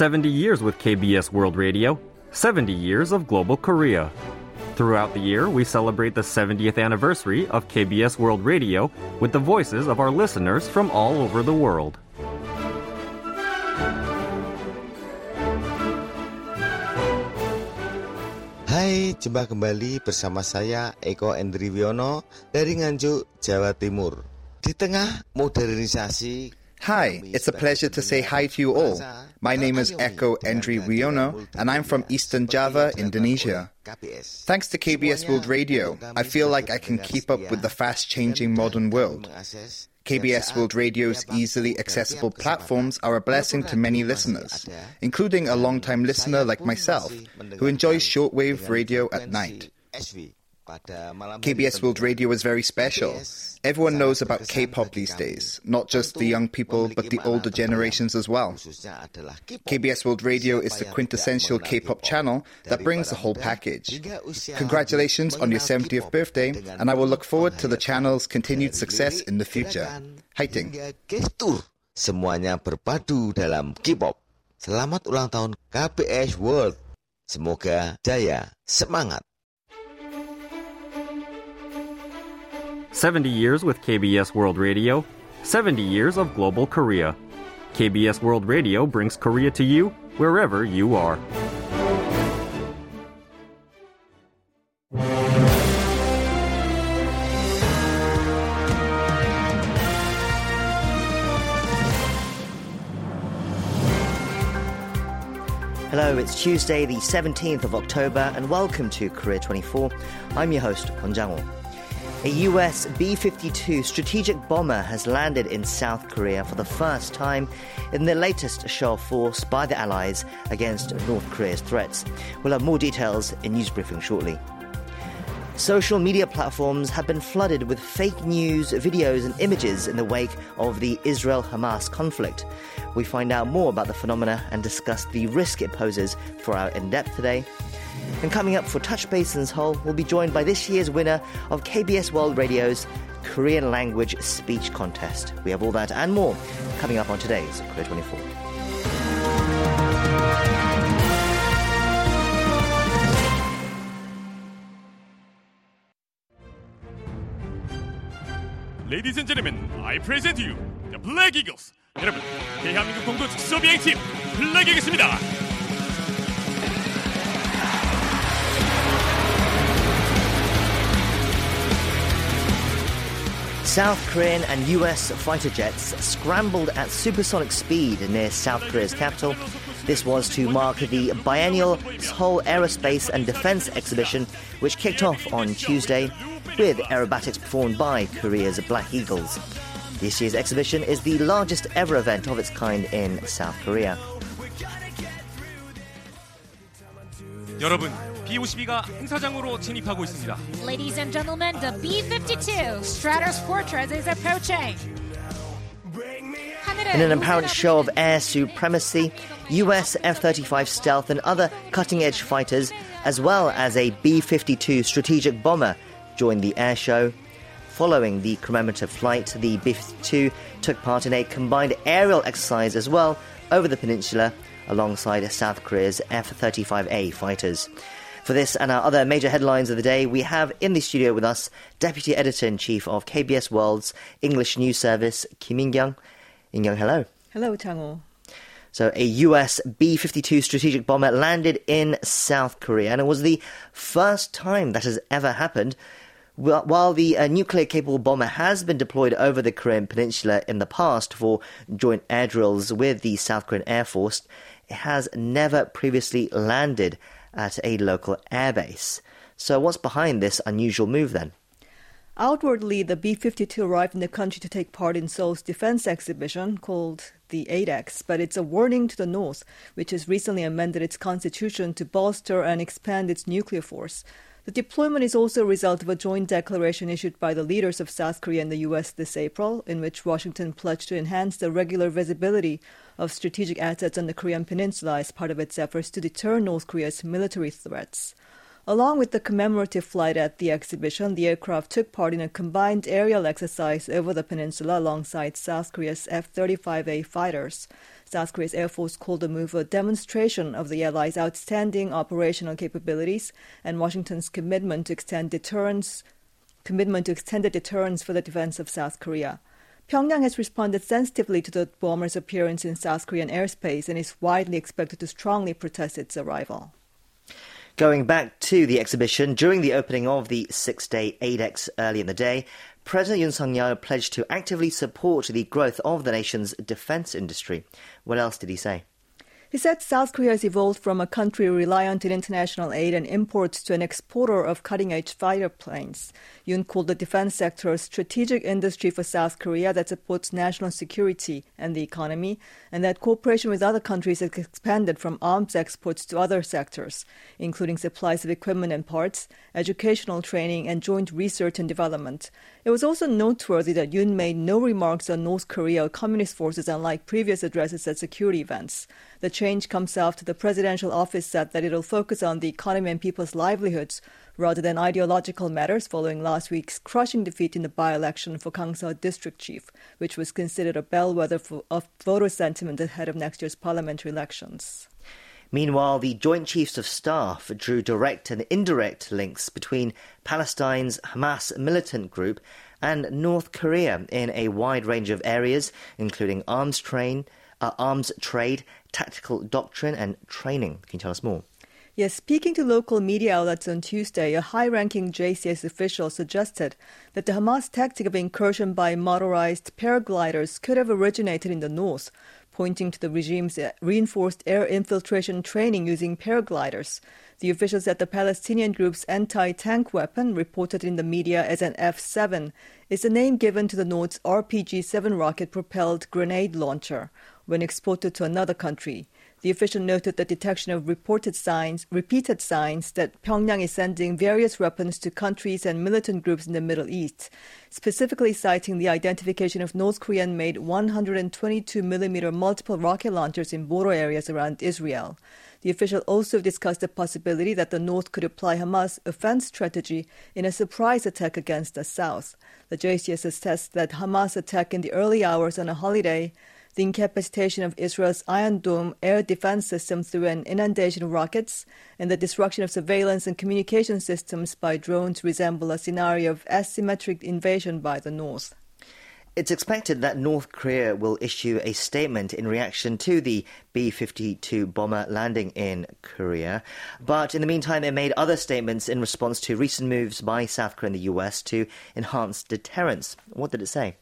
70 years with KBS World Radio, 70 years of global Korea. Throughout the year, we celebrate the 70th anniversary of KBS World Radio with the voices of our listeners from all over the world. Hai, jumpa kembali bersama saya Eko Endri Wiono dari Nganjuk, Jawa Timur. Di tengah modernisasi Hi, it's a pleasure to say hi to you all. My name is Eko Endri Wiono, and I'm from Eastern Java, Indonesia. Thanks to KBS World Radio, I feel like I can keep up with the fast changing modern world. KBS World Radio's easily accessible platforms are a blessing to many listeners, including a long-time listener like myself, who enjoys shortwave radio at night. KBS World Radio is very special. Everyone knows about K-pop these days, not just the young people, but the older generations as well. KBS World Radio is the quintessential K-pop channel that brings the whole package. Congratulations on your 70th birthday, and I will look forward to the channel's continued success in the future. Hiting. Semuanya berpadu dalam K-pop. Selamat ulang tahun KBS World. Semoga jaya, semangat. 70 years with KBS World Radio, 70 years of global Korea. KBS World Radio brings Korea to you wherever you are. Hello, it's Tuesday, the 17th of October, and welcome to Korea 24. I'm your host, Kwon Jang-ho. A US B 52 strategic bomber has landed in South Korea for the first time in the latest show of force by the Allies against North Korea's threats. We'll have more details in news briefing shortly. Social media platforms have been flooded with fake news, videos, and images in the wake of the Israel Hamas conflict. We find out more about the phenomena and discuss the risk it poses for our in depth today. And coming up for Touch Base in Seoul, we'll be joined by this year's winner of KBS World Radio's Korean Language Speech Contest. We have all that and more coming up on today's Korea 24. Ladies and gentlemen, I present you the Black Eagles. 여러분, 대한민국 공군 특수비행팀 블랙 이글스입니다. South Korean and US fighter jets scrambled at supersonic speed near South Korea's capital. This was to mark the biennial Seoul Aerospace and Defense Exhibition, which kicked off on Tuesday with aerobatics performed by Korea's Black Eagles. This year's exhibition is the largest ever event of its kind in South Korea. 여러분, B-52가 행사장으로 진입하고 있습니다. Ladies and gentlemen, the B-52 Stratofortress is approaching. In an apparent show of air supremacy, US F 35 stealth and other cutting edge fighters, as well as a B 52 strategic bomber, joined the air show. Following the commemorative flight, the B 52 took part in a combined aerial exercise as well over the peninsula alongside South Korea's F 35A fighters. For this and our other major headlines of the day, we have in the studio with us Deputy Editor in Chief of KBS World's English News Service, Kim In-kyung. In-kyung, hello. Hello, Jang-ho. So, a US B 52 strategic bomber landed in South Korea, and it was the first time that has ever happened. While the uh, nuclear capable bomber has been deployed over the Korean peninsula in the past for joint air drills with the South Korean Air Force, it has never previously landed at a local airbase. So, what's behind this unusual move then? Outwardly, the B 52 arrived in the country to take part in Seoul's defense exhibition called the ADEX, but it's a warning to the North, which has recently amended its constitution to bolster and expand its nuclear force. The deployment is also a result of a joint declaration issued by the leaders of South Korea and the U.S. this April, in which Washington pledged to enhance the regular visibility of strategic assets on the Korean Peninsula as part of its efforts to deter North Korea's military threats. Along with the commemorative flight at the exhibition, the aircraft took part in a combined aerial exercise over the peninsula alongside South Korea's F 35A fighters. South Korea's Air Force called the move a demonstration of the allies' outstanding operational capabilities and Washington's commitment to extend deterrence commitment to extended deterrence for the defense of South Korea. Pyongyang has responded sensitively to the bomber's appearance in South Korean airspace and is widely expected to strongly protest its arrival. Going back to the exhibition, during the opening of the six day ADEX early in the day, President Yoon Suk Yeol pledged to actively support the growth of the nation's defense industry. What else did he say? He said South Korea has evolved from a country reliant on international aid and imports to an exporter of cutting edge fighter planes. Yoon called the defense sector a strategic industry for South Korea that supports national security and the economy, and that cooperation with other countries has expanded from arms exports to other sectors, including supplies of equipment and parts, educational training, and joint research and development. It was also noteworthy that Yoon made no remarks on North Korea or communist forces, unlike previous addresses at security events. The change comes after the presidential office said that it'll focus on the economy and people's livelihoods rather than ideological matters following last week's crushing defeat in the by-election for Gangseo district chief, which was considered a bellwether for, of voter sentiment ahead of next year's parliamentary elections. Meanwhile, the Joint Chiefs of Staff drew direct and indirect links between Palestine's Hamas militant group and North Korea in a wide range of areas, including arms train, uh, arms trade, tactical doctrine, and training. Can you tell us more? Yes, speaking to local media outlets on Tuesday, a high ranking JCS official suggested that the Hamas tactic of incursion by motorized paragliders could have originated in the north, pointing to the regime's reinforced air infiltration training using paragliders. The official said the Palestinian group's anti tank weapon, reported in the media as an F 7, is the name given to the North's RPG 7 rocket propelled grenade launcher when exported to another country. The official noted the detection of reported signs, repeated signs that Pyongyang is sending various weapons to countries and militant groups in the Middle East, specifically citing the identification of North Korean-made 122 millimeter multiple rocket launchers in border areas around Israel. The official also discussed the possibility that the North could apply Hamas' offense strategy in a surprise attack against the South. The JCS assessed that Hamas' attack in the early hours on a holiday the incapacitation of Israel's Iron Dome air defense system through an inundation of rockets, and the destruction of surveillance and communication systems by drones resemble a scenario of asymmetric invasion by the North. It's expected that North Korea will issue a statement in reaction to the B 52 bomber landing in Korea. But in the meantime, it made other statements in response to recent moves by South Korea and the US to enhance deterrence. What did it say?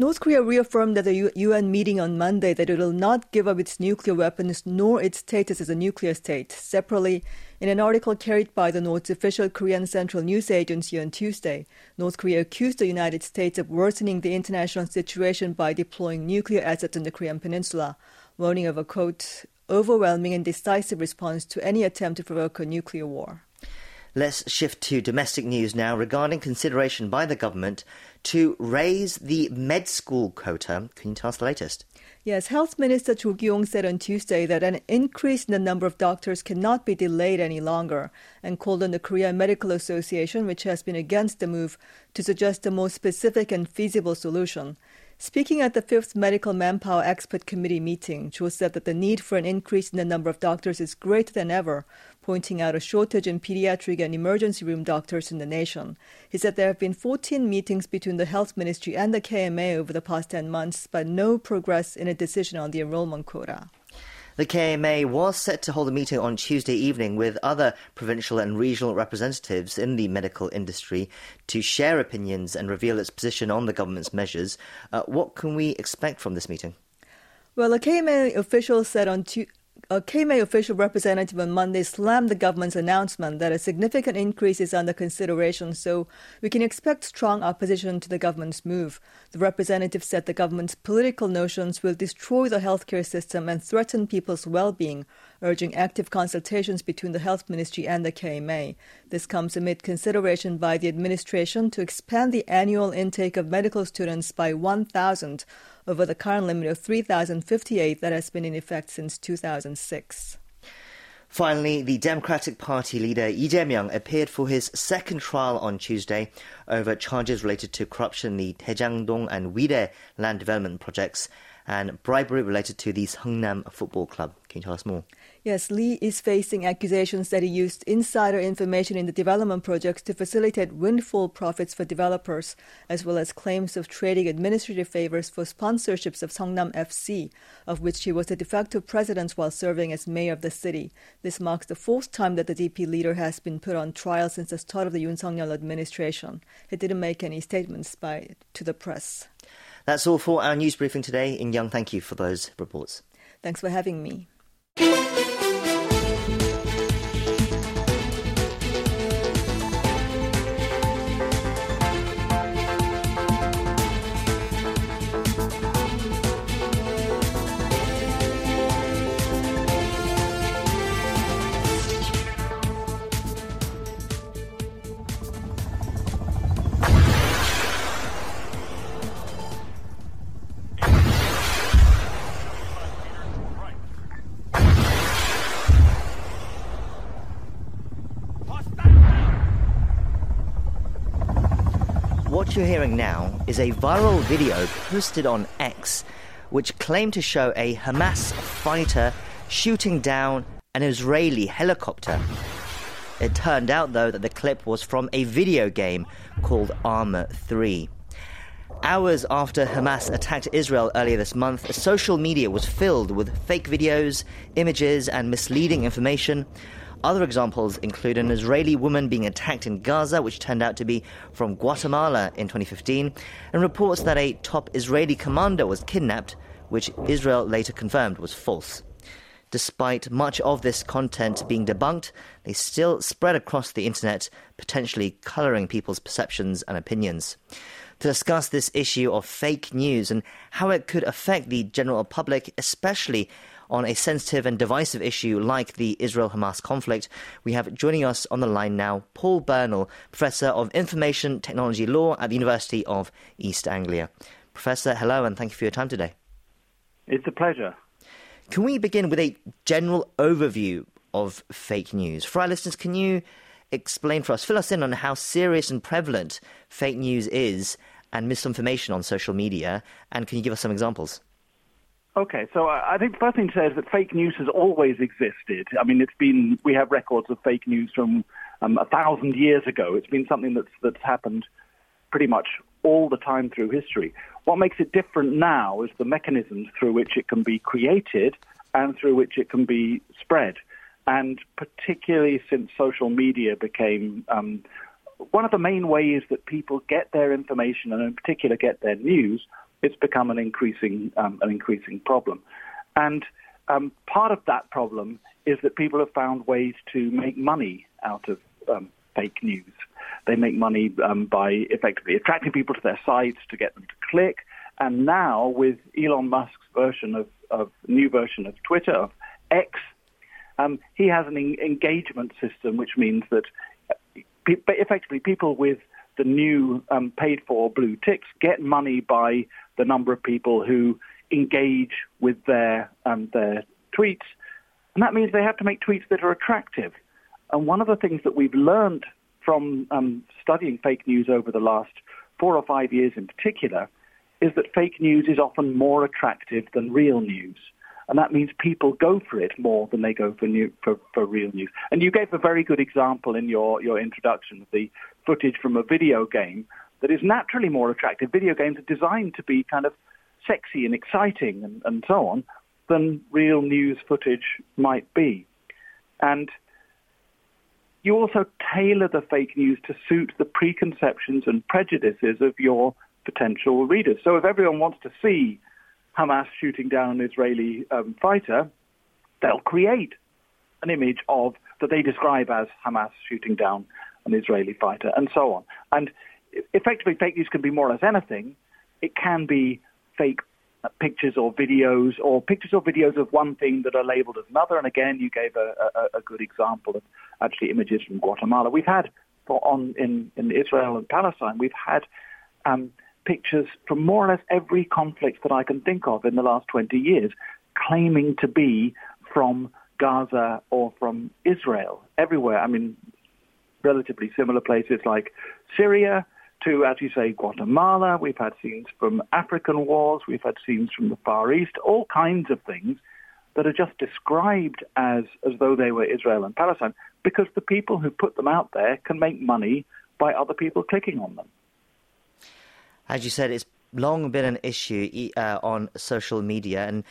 North Korea reaffirmed at the UN meeting on Monday that it will not give up its nuclear weapons nor its status as a nuclear state. Separately, in an article carried by the North's official Korean Central News Agency on Tuesday, North Korea accused the United States of worsening the international situation by deploying nuclear assets in the Korean peninsula, warning of a quote, overwhelming and decisive response to any attempt to provoke a nuclear war. Let's shift to domestic news now regarding consideration by the government to raise the med school quota. Can you tell us the latest? Yes, Health Minister Cho Kyung said on Tuesday that an increase in the number of doctors cannot be delayed any longer and called on the Korea Medical Association, which has been against the move, to suggest a more specific and feasible solution. Speaking at the fifth Medical Manpower Expert Committee meeting, Cho said that the need for an increase in the number of doctors is greater than ever, pointing out a shortage in pediatric and emergency room doctors in the nation. He said there have been 14 meetings between the Health Ministry and the KMA over the past 10 months, but no progress in a decision on the enrollment quota. The KMA was set to hold a meeting on Tuesday evening with other provincial and regional representatives in the medical industry to share opinions and reveal its position on the government's measures. Uh, what can we expect from this meeting? Well, a KMA official said on Tuesday a KMA official representative on Monday slammed the government's announcement that a significant increase is under consideration, so we can expect strong opposition to the government's move. The representative said the government's political notions will destroy the healthcare system and threaten people's well being, urging active consultations between the health ministry and the KMA. This comes amid consideration by the administration to expand the annual intake of medical students by 1,000 over the current limit of 3,058 that has been in effect since 2006. Finally, the Democratic Party leader Lee Jae-myung appeared for his second trial on Tuesday over charges related to corruption in the Daejang-dong and Wirye land development projects and bribery related to the Seongnam Football Club. Can you tell us more? Yes, Lee is facing accusations that he used insider information in the development projects to facilitate windfall profits for developers, as well as claims of trading administrative favors for sponsorships of Seongnam FC, of which he was the de facto president while serving as mayor of the city. This marks the fourth time that the DP leader has been put on trial since the start of the Yoon Suk-yeol administration. He didn't make any statements by to the press. That's all for our news briefing today. In-kyung, thank you for those reports. Thanks for having me. You're hearing now is a viral video posted on X which claimed to show a Hamas fighter shooting down an Israeli helicopter. It turned out, though, that the clip was from a video game called Arma 3. Hours after Hamas attacked Israel earlier this month, social media was filled with fake videos, images, and misleading information. Other examples include an Israeli woman being attacked in Gaza, which turned out to be from Guatemala in 2015, and reports that a top Israeli commander was kidnapped, which Israel later confirmed was false. Despite much of this content being debunked, they still spread across the internet, potentially colouring people's perceptions and opinions. To discuss this issue of fake news and how it could affect the general public, especially on a sensitive and divisive issue like the Israel Hamas conflict, we have joining us on the line now Paul Bernal, Professor of Information Technology Law at the University of East Anglia. Professor, hello and thank you for your time today. It's a pleasure. Can we begin with a general overview of fake news? For our listeners, can you explain for us, fill us in on how serious and prevalent fake news is and misinformation on social media? And can you give us some examples? Okay, so I think the first thing to say is that fake news has always existed. I mean, it's been we have records of fake news from um, a thousand years ago. It's been something that's that's happened pretty much all the time through history. What makes it different now is the mechanisms through which it can be created and through which it can be spread. And particularly since social media became um, one of the main ways that people get their information and in particular get their news it's become an increasing um, an increasing problem. And um, part of that problem is that people have found ways to make money out of um, fake news. They make money um, by effectively attracting people to their sites to get them to click. And now, with Elon Musk's version of, of new version of Twitter, of X, um, he has an en- engagement system, which means that uh, effectively people with the new um, paid for blue ticks get money by the number of people who engage with their um, their tweets, and that means they have to make tweets that are attractive. And one of the things that we've learned from um, studying fake news over the last four or five years in particular is that fake news is often more attractive than real news. And that means people go for it more than they go for, new, for, for real news. And you gave a very good example in your, your introduction of the footage from a video game that is naturally more attractive. Video games are designed to be kind of sexy and exciting and, and so on than real news footage might be. And you also tailor the fake news to suit the preconceptions and prejudices of your potential readers. So if everyone wants to see Hamas shooting down an Israeli um, fighter, they'll create an image of that they describe as Hamas shooting down an Israeli fighter, and so on. And effectively, fake news can be more or less anything. It can be fake pictures or videos, or pictures or videos of one thing that are labeled as another. And again, you gave a, a, a good example of actually images from Guatemala. We've had on in, in Israel and Palestine, we've had um, pictures from more or less every conflict that I can think of in the last 20 years, claiming to be from Gaza or from Israel. Everywhere. I mean, relatively similar places like Syria, to, as you say, Guatemala. We've had scenes from African wars. We've had scenes from the Far East. All kinds of things that are just described as as though they were Israel and Palestine, because the people who put them out there can make money by other people clicking on them. As you said, it's long been an issue uh, on social media and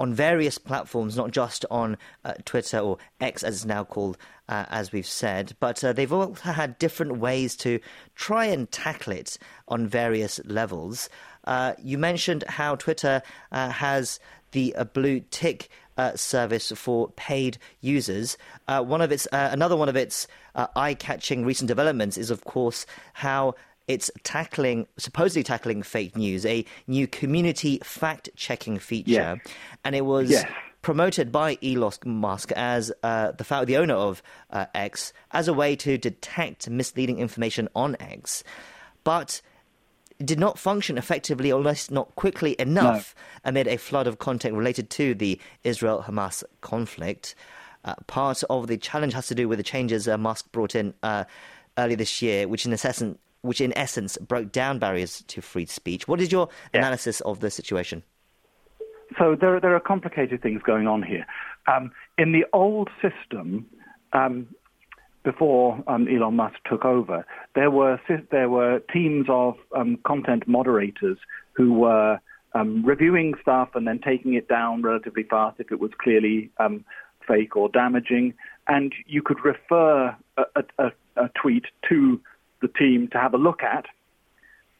on various platforms, not just on uh, Twitter or X as it's now called, uh, as we've said, but uh, they've all had different ways to try and tackle it on various levels. Uh, you mentioned how Twitter uh, has the uh, blue tick service for paid users. one of its another one of its eye-catching recent developments is, of course, how it's tackling, supposedly tackling fake news, a new community fact checking feature. And it was promoted by Elon Musk as uh, the, the owner of uh, X as a way to detect misleading information on X. But did not function effectively, or at least not quickly enough, no. amid a flood of content related to the Israel Hamas conflict. Uh, part of the challenge has to do with the changes uh, Musk brought in uh, earlier this year, which in essence which in essence broke down barriers to free speech. What is your yeah. analysis of the situation? So there, there are complicated things going on here. Um, in the old system, um, before um, Elon Musk took over, there were there were teams of um, content moderators who were um, reviewing stuff and then taking it down relatively fast if it was clearly um, fake or damaging, and you could refer a, a, a tweet to the team to have a look at,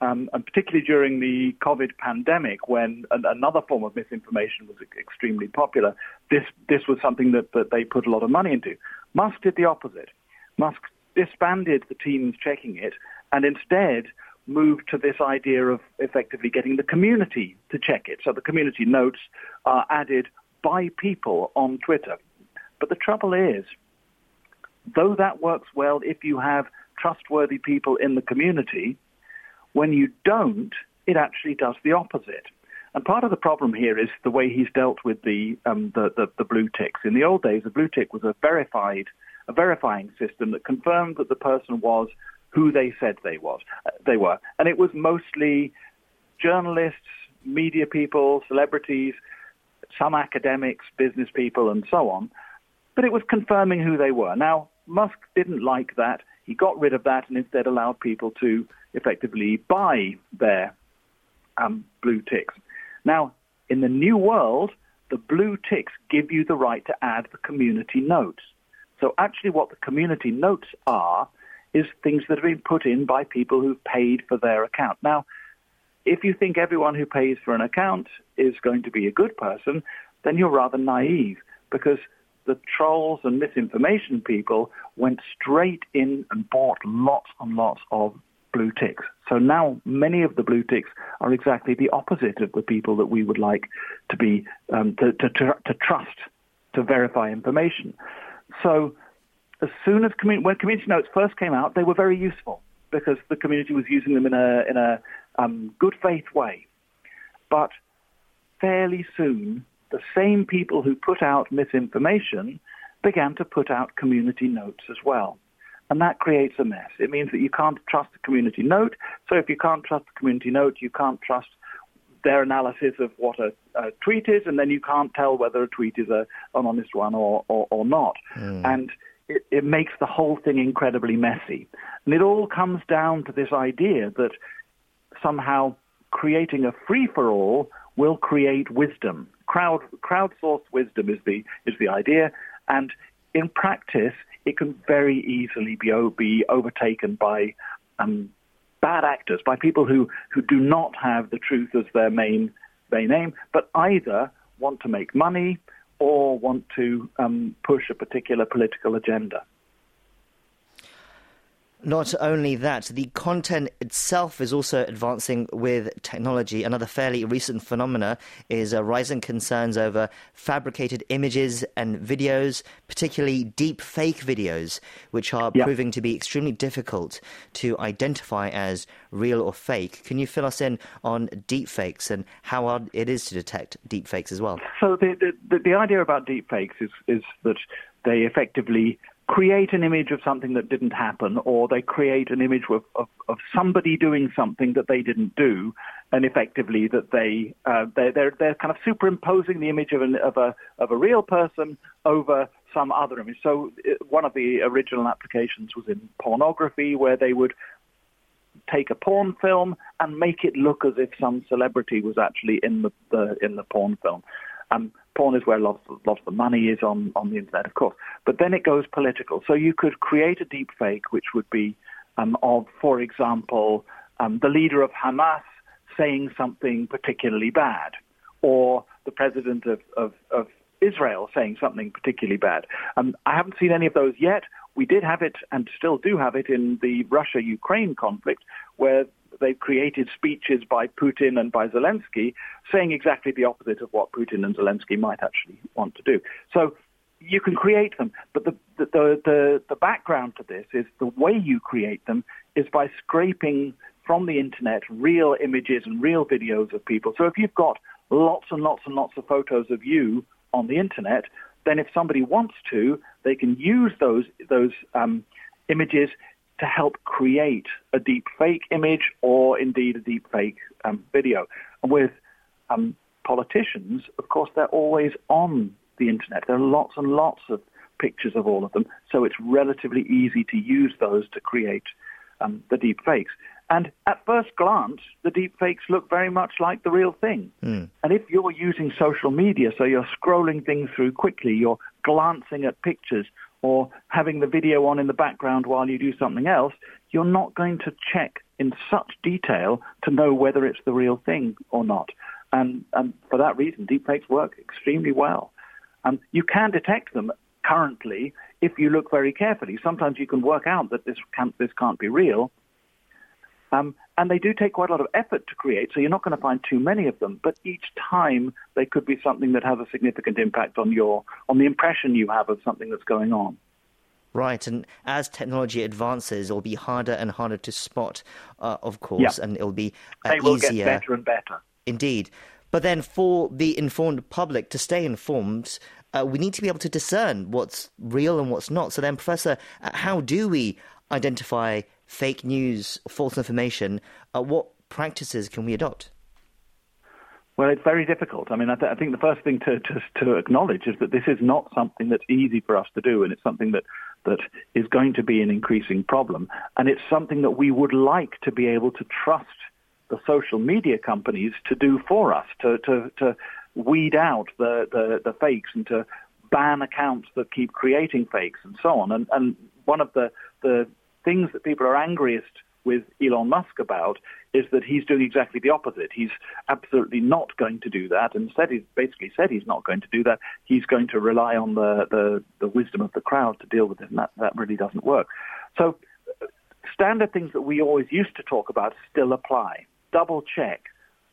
um, and particularly during the COVID pandemic, when an, another form of misinformation was extremely popular, this this was something that, that they put a lot of money into. Musk did the opposite. Musk disbanded the teams checking it, and instead moved to this idea of effectively getting the community to check it. So the community notes are added by people on Twitter. But the trouble is, though that works well if you have trustworthy people in the community. When you don't, it actually does the opposite. And part of the problem here is the way he's dealt with the, um, the, the, the blue ticks. In the old days, the blue tick was a verified, a verifying system that confirmed that the person was who they said they was, uh, they were, and it was mostly journalists, media people, celebrities, some academics, business people, and so on. But it was confirming who they were. Now, Musk didn't like that. He got rid of that and instead allowed people to effectively buy their um, blue ticks. Now, in the new world, the blue ticks give you the right to add the community notes. So actually what the community notes are is things that have been put in by people who've paid for their account. Now, if you think everyone who pays for an account is going to be a good person, then you're rather naive because the trolls and misinformation people went straight in and bought lots and lots of blue ticks. So now many of the blue ticks are exactly the opposite of the people that we would like to be um, to, to, to, to, trust to verify information. So as soon as commun- when community notes first came out, they were very useful because the community was using them in a in a um, good faith way. But fairly soon, the same people who put out misinformation began to put out community notes as well. And that creates a mess. It means that you can't trust the community note. So if you can't trust the community note, you can't trust their analysis of what a, a tweet is, and then you can't tell whether a tweet is a, an honest one or, or, or not. Mm. And it, it makes the whole thing incredibly messy. And it all comes down to this idea that somehow creating a free-for-all will create wisdom. Crowd, crowdsourced wisdom is the, is the idea, and in practice, it can very easily be, be overtaken by um, bad actors, by people who, who do not have the truth as their main, main aim, but either want to make money or want to um, push a particular political agenda. Not only that, the content itself is also advancing with technology. Another fairly recent phenomena is uh, rising concerns over fabricated images and videos, particularly deep fake videos, which are yeah. proving to be extremely difficult to identify as real or fake. Can you fill us in on deep fakes and how hard it is to detect deep fakes as well? So the, the, the idea about deep fakes is, is that they effectively create an image of something that didn't happen, or they create an image of, of, of somebody doing something that they didn't do, and effectively that they uh, they're, they're they're kind of superimposing the image of, an, of a of a real person over some other image. So uh, one of the original applications was in pornography, where they would take a porn film and make it look as if some celebrity was actually in the, the in the porn film. Um, porn is where lots, lots of the money is on, on the internet, of course. But then it goes political. So you could create a deep fake, which would be um, of, for example, um, the leader of Hamas saying something particularly bad, or the president of, of, of Israel saying something particularly bad. Um, I haven't seen any of those yet. We did have it and still do have it in the Russia Ukraine conflict, where they've created speeches by Putin and by Zelensky saying exactly the opposite of what Putin and Zelensky might actually want to do. So you can create them, but the, the, the, the background to this is the way you create them is by scraping from the internet real images and real videos of people. So if you've got lots and lots and lots of photos of you on the internet, then if somebody wants to, they can use those those um, images to help create a deep fake image or indeed a deep fake um, video. And with um, politicians, of course, they're always on the internet. There are lots and lots of pictures of all of them, so it's relatively easy to use those to create um, the deep fakes. And at first glance, the deep fakes look very much like the real thing. Mm. And if you're using social media, so you're scrolling things through quickly, you're glancing at pictures, or having the video on in the background while you do something else, you're not going to check in such detail to know whether it's the real thing or not. And, and for that reason, deepfakes work extremely well. And you can detect them currently if you look very carefully. Sometimes you can work out that this can't, this can't be real. Um, and they do take quite a lot of effort to create, so you're not going to find too many of them. But each time, they could be something that has a significant impact on your on the impression you have of something that's going on. Right, and as technology advances, it'll be harder and harder to spot, uh, of course, yeah. and it'll be uh, they will easier. get better and better. Indeed, but then for the informed public to stay informed, uh, we need to be able to discern what's real and what's not. So then, Professor, uh, how do we identify fake news, false information, uh, what practices can we adopt? Well, it's very difficult. I mean, I, th- I think the first thing to, to, to, acknowledge is that this is not something that's easy for us to do, and it's something that, that is going to be an increasing problem. And it's something that we would like to be able to trust the social media companies to do for us, to, to, to weed out the, the, the fakes and to ban accounts that keep creating fakes and so on. And, and one of the, the things that people are angriest with Elon Musk about is that he's doing exactly the opposite. He's absolutely not going to do that, and said he's basically said he's not going to do that. He's going to rely on the, the, the wisdom of the crowd to deal with it, and that, that really doesn't work. So standard things that we always used to talk about still apply. Double check.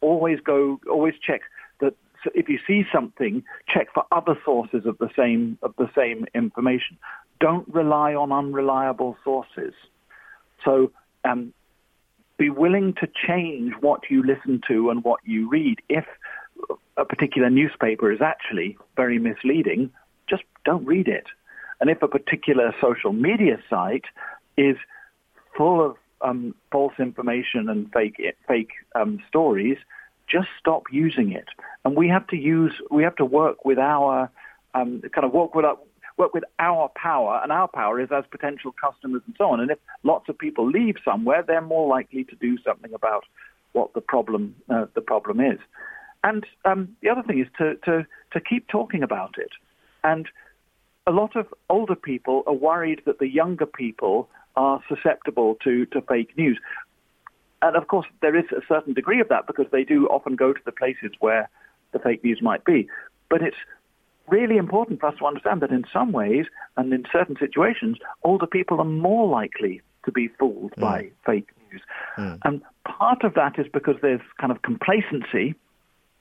Always go, always check that if you see something, check for other sources of the same of the same information. Don't rely on unreliable sources. So um, be willing to change what you listen to and what you read. If a particular newspaper is actually very misleading, just don't read it. And if a particular social media site is full of um, false information and fake fake um, stories, just stop using it. And we have to use, we have to work with our, um, kind of work with our, work with our power, and our power is as potential customers and so on. And if lots of people leave somewhere, they're more likely to do something about what the problem uh, the problem is. And um, the other thing is to, to to keep talking about it. And a lot of older people are worried that the younger people are susceptible to, to fake news. And of course, there is a certain degree of that because they do often go to the places where the fake news might be. But it's really important for us to understand that in some ways and in certain situations, older people are more likely to be fooled mm. by fake news. Mm. And part of that is because there's kind of complacency.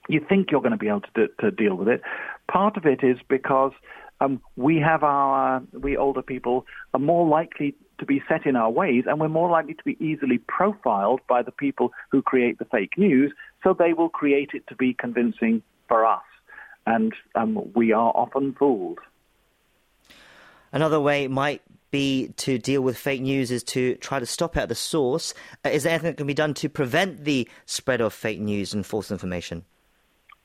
You think you're going to be able to, to deal with it. Part of it is because um, we have our, we older people are more likely to be set in our ways, and we're more likely to be easily profiled by the people who create the fake news, so they will create it to be convincing for us. And um, we are often fooled. Another way might be to deal with fake news is to try to stop it at the source. Uh, is there anything that can be done to prevent the spread of fake news and false information?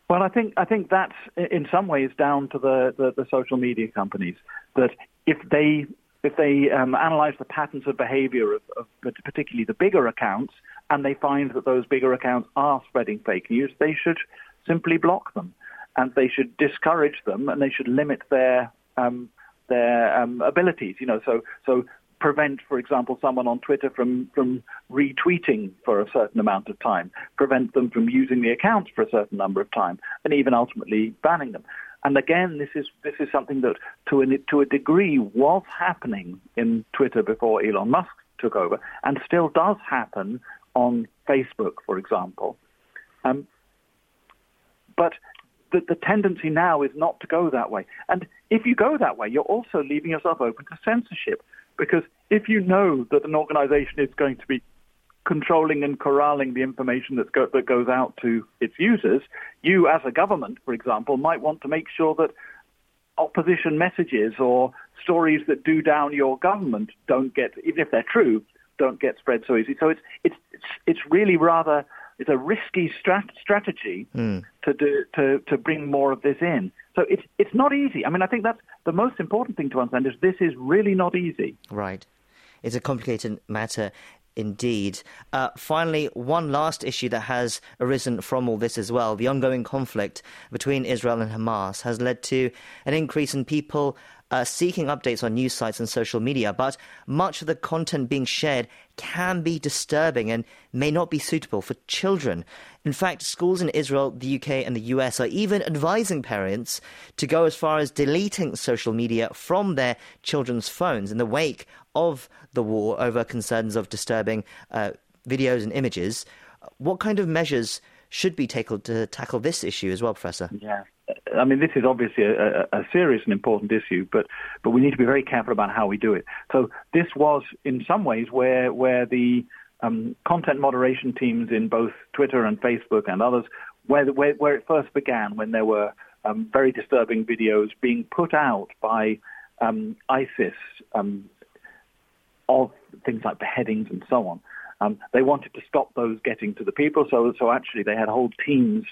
Well, I think I think that's in some ways down to the, the, the social media companies that if they if they um, analyze the patterns of behavior of, of particularly the bigger accounts and they find that those bigger accounts are spreading fake news, they should simply block them and they should discourage them and they should limit their um, their um, abilities. You know, so so prevent, for example, someone on Twitter from from retweeting for a certain amount of time, prevent them from using the account for a certain number of time, and even ultimately banning them. And again, this is this is something that, to a to a degree, was happening in Twitter before Elon Musk took over, and still does happen on Facebook, for example. Um, but the, the tendency now is not to go that way. And if you go that way, you're also leaving yourself open to censorship. Because if you know that an organization is going to be controlling and corralling the information that, go, that goes out to its users, you as a government, for example, might want to make sure that opposition messages or stories that do down your government don't get, even if they're true, don't get spread so easy. So it's it's it's, it's really rather it's a risky strat- strategy mm. to do to to bring more of this in. So it's it's not easy. I mean, I think that's the most important thing to understand is this is really not easy. Right. It's a complicated matter. Indeed. Uh, finally, one last issue that has arisen from all this as well. The ongoing conflict between Israel and Hamas has led to an increase in people uh, seeking updates on news sites and social media, but much of the content being shared can be disturbing and may not be suitable for children. In fact, schools in Israel, the UK, and the US are even advising parents to go as far as deleting social media from their children's phones in the wake of the war over concerns of disturbing uh, videos and images. What kind of measures should be taken to tackle this issue as well, Professor? Yeah. I mean, this is obviously a, a, serious and important issue, but but we need to be very careful about how we do it. So this was, in some ways, where where the um, content moderation teams in both Twitter and Facebook and others, where the, where, where it first began, when there were um, very disturbing videos being put out by um, ISIS um, of things like beheadings and so on. Um, they wanted to stop those getting to the people, so so actually they had whole teams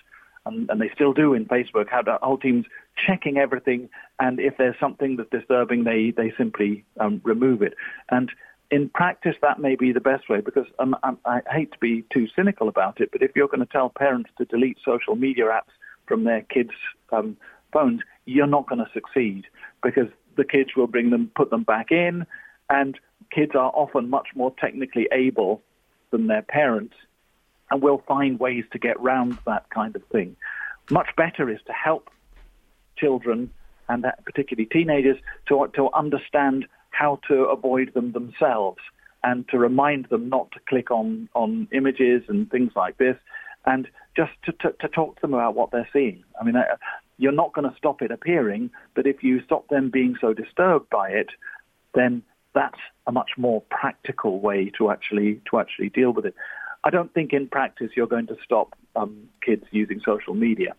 and, and they still do in Facebook, have whole teams checking everything, and if there's something that's disturbing, they they simply um, remove it. And in practice, that may be the best way because um, I, I hate to be too cynical about it, but if you're going to tell parents to delete social media apps from their kids' um, phones, you're not going to succeed because the kids will bring them, put them back in, and kids are often much more technically able than their parents and we'll find ways to get round that kind of thing. Much better is to help children and particularly teenagers to, to understand how to avoid them themselves and to remind them not to click on, on images and things like this and just to, to, to talk to them about what they're seeing. I mean, you're not going to stop it appearing, but if you stop them being so disturbed by it, then that's a much more practical way to actually to actually deal with it. I don't think in practice you're going to stop um, kids using social media.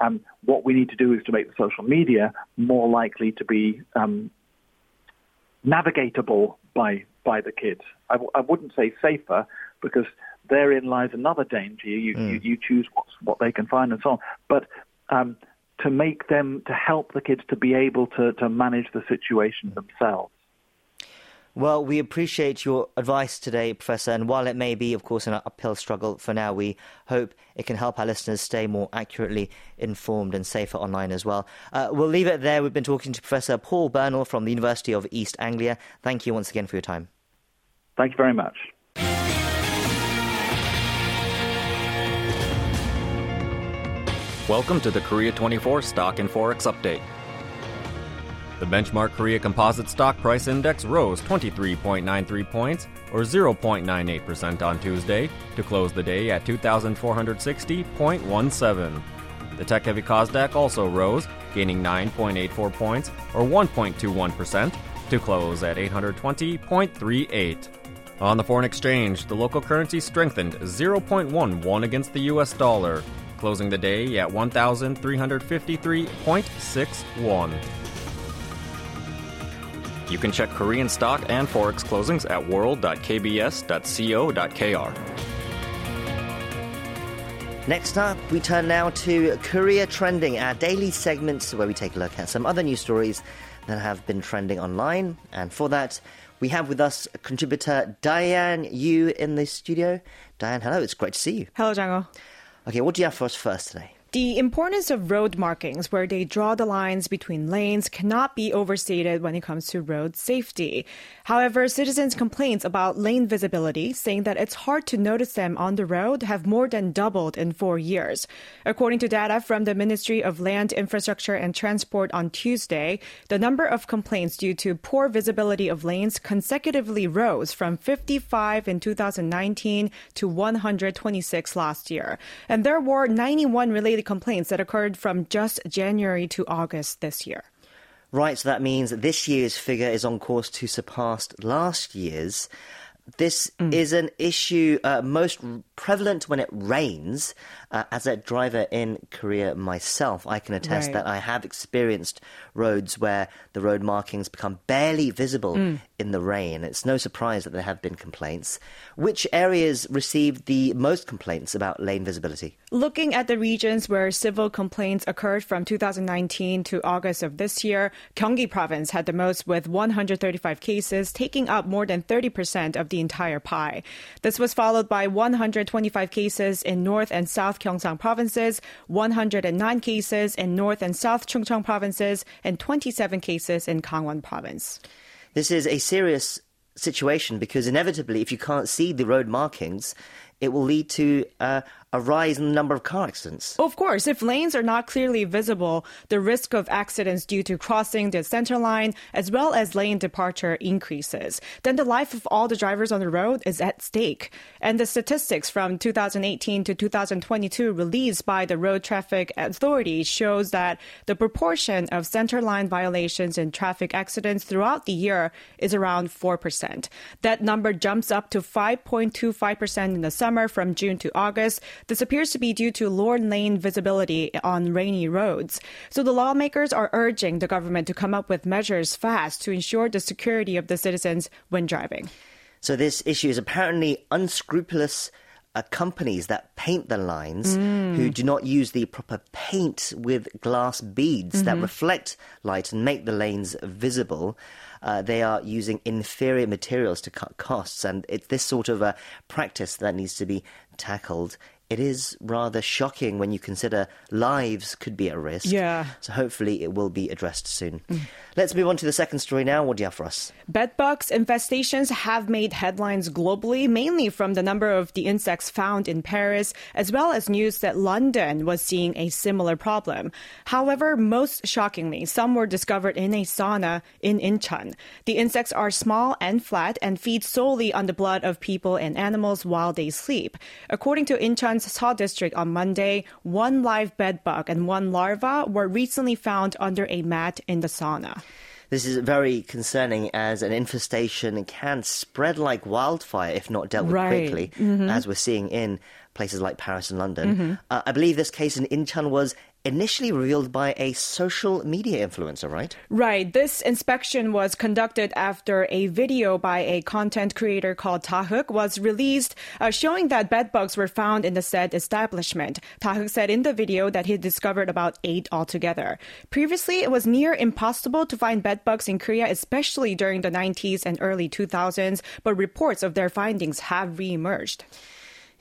Um, what we need to do is to make the social media more likely to be um, navigatable by by the kids. I w- I wouldn't say safer because therein lies another danger. You mm. you, you, choose what's, what they can find and so on. But um, to make them to help the kids to be able to to manage the situation themselves. Well, we appreciate your advice today, Professor. And while it may be, of course, an uphill struggle for now, we hope it can help our listeners stay more accurately informed and safer online as well. Uh, we'll leave it there. We've been talking to Professor Paul Bernal from the University of East Anglia. Thank you once again for your time. Thank you very much. Welcome to the Korea 24 Stock and Forex Update. The benchmark Korea Composite Stock Price Index rose 23.93 points, or 0.98% on Tuesday, to close the day at 2,460.17. The tech heavy Kosdaq also rose, gaining 9.84 points, or 1.21%, to close at 820.38. On the foreign exchange, the local currency strengthened 0.11 against the US dollar, closing the day at 1,353.61. You can check Korean stock and forex closings at world.kbs.co.kr. Next up, we turn now to Korea Trending, our daily segments where we take a look at some other news stories that have been trending online. And for that, we have with us contributor Diane Yu in the studio. Diane, hello, it's great to see you. Hello, Jang-ho. Okay, what do you have for us first today? The importance of road markings, where they draw the lines between lanes, cannot be overstated when it comes to road safety. However, citizens' complaints about lane visibility, saying that it's hard to notice them on the road, have more than doubled in four years. According to data from the Ministry of Land, Infrastructure and Transport on Tuesday, the number of complaints due to poor visibility of lanes consecutively rose from 55 in 2019 to 126 last year. And there were 91 related complaints that occurred from just January to August this year. Right, so that means that this year's figure is on course to surpass last year's. This is an issue uh, most prevalent when it rains. Uh, as a driver in Korea myself, I can attest Right. that I have experienced roads where the road markings become barely visible in the rain. It's no surprise that there have been complaints. Which areas received the most complaints about lane visibility? Looking at the regions where civil complaints occurred from 2019 to August of this year, Gyeonggi province had the most with 135 cases, taking up more than 30% of the entire pie. This was followed by 125 cases in North and South Gyeongsang provinces, 109 cases in North and South Chungcheong provinces, and 27 cases in Gangwon province. This is a serious situation because inevitably, if you can't see the road markings, it will lead to uh, a rise in the number of car accidents. Of course, if lanes are not clearly visible, the risk of accidents due to crossing the center line as well as lane departure increases. Then the life of all the drivers on the road is at stake. And the statistics from 2018 to 2022 released by the Road Traffic Authority shows that the proportion of center line violations and traffic accidents throughout the year is around 4%. That number jumps up to 5.25% in the summer from June to August. This appears to be due to lower lane visibility on rainy roads. So the lawmakers are urging the government to come up with measures fast to ensure the security of the citizens when driving. So this issue is apparently unscrupulous uh, companies that paint the lines who do not use the proper paint with glass beads that reflect light and make the lanes visible. Uh, they are using inferior materials to cut costs, and it's this sort of a practice that needs to be tackled. It is rather shocking when you consider lives could be at risk. Yeah. So hopefully it will be addressed soon. Let's move on to the second story now. What do you have for us? Bedbugs infestations have made headlines globally, mainly from the number of the insects found in Paris, as well as news that London was seeing a similar problem. However, most shockingly, some were discovered in a sauna in Incheon. The insects are small and flat and feed solely on the blood of people and animals while they sleep. According to Incheon's Seo district on Monday, one live bedbug and one larva were recently found under a mat in the sauna. This is very concerning as an infestation can spread like wildfire if not dealt with Right. quickly, as we're seeing in places like Paris and London. Uh, I believe this case in Incheon was initially revealed by a social media influencer, right? Right. This inspection was conducted after a video by a content creator called Tahook was released, uh, showing that bedbugs were found in the said establishment. Tahook said in the video that he discovered about eight altogether. Previously, it was near impossible to find bedbugs in Korea, especially during the 90s and early 2000s, but reports of their findings have reemerged.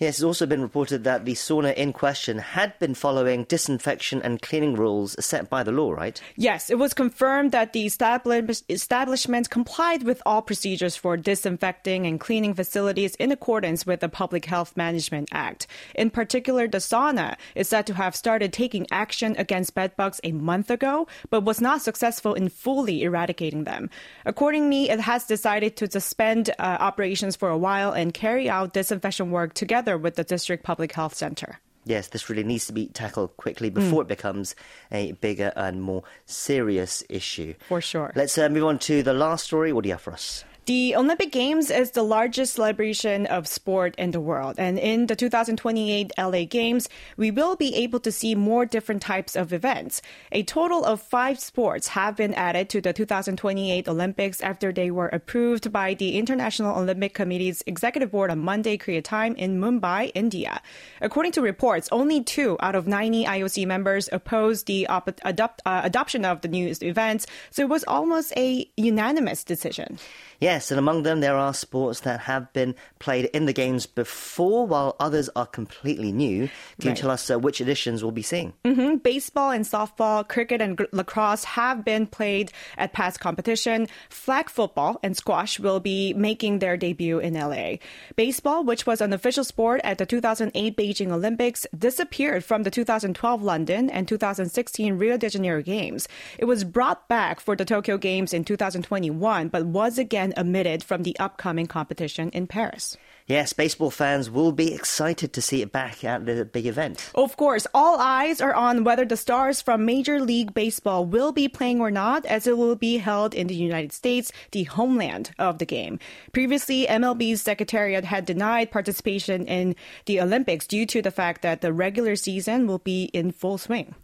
Yes, it's also been reported that the sauna in question had been following disinfection and cleaning rules set by the law, right? Yes, it was confirmed that the establish- establishment complied with all procedures for disinfecting and cleaning facilities in accordance with the Public Health Management Act. In particular, the sauna is said to have started taking action against bedbugs a month ago, but was not successful in fully eradicating them. Accordingly, it has decided to suspend uh, operations for a while and carry out disinfection work together with the District Public Health Center. Yes, this really needs to be tackled quickly before it becomes a bigger and more serious issue. For sure. Let's uh, move on to the last story. What do you have for us? The Olympic Games is the largest celebration of sport in the world. And in the 2028 LA Games, we will be able to see more different types of events. A total of five sports have been added to the 2028 Olympics after they were approved by the International Olympic Committee's executive board on Monday, Korea time in Mumbai, India. According to reports, only two out of 90 IOC members opposed the op- adopt, uh, adoption of the new events. So it was almost a unanimous decision. Yes, and among them there are sports that have been played in the games before, while others are completely new. Can Right. you tell us uh, which editions we'll be seeing? hmm Baseball and softball, cricket and gr- lacrosse have been played at past competition. Flag football and squash will be making their debut in LA. Baseball, which was an official sport at the 2008 Beijing Olympics, disappeared from the 2012 London and 2016 Rio de Janeiro Games. It was brought back for the Tokyo Games in 2021, but was again omitted from the upcoming competition in Paris. Yes, baseball fans will be excited to see it back at the big event. Of course, all eyes are on whether the stars from Major League Baseball will be playing or not, as it will be held in the United States, the homeland of the game. Previously, MLB's secretariat had denied participation in the Olympics due to the fact that the regular season will be in full swing.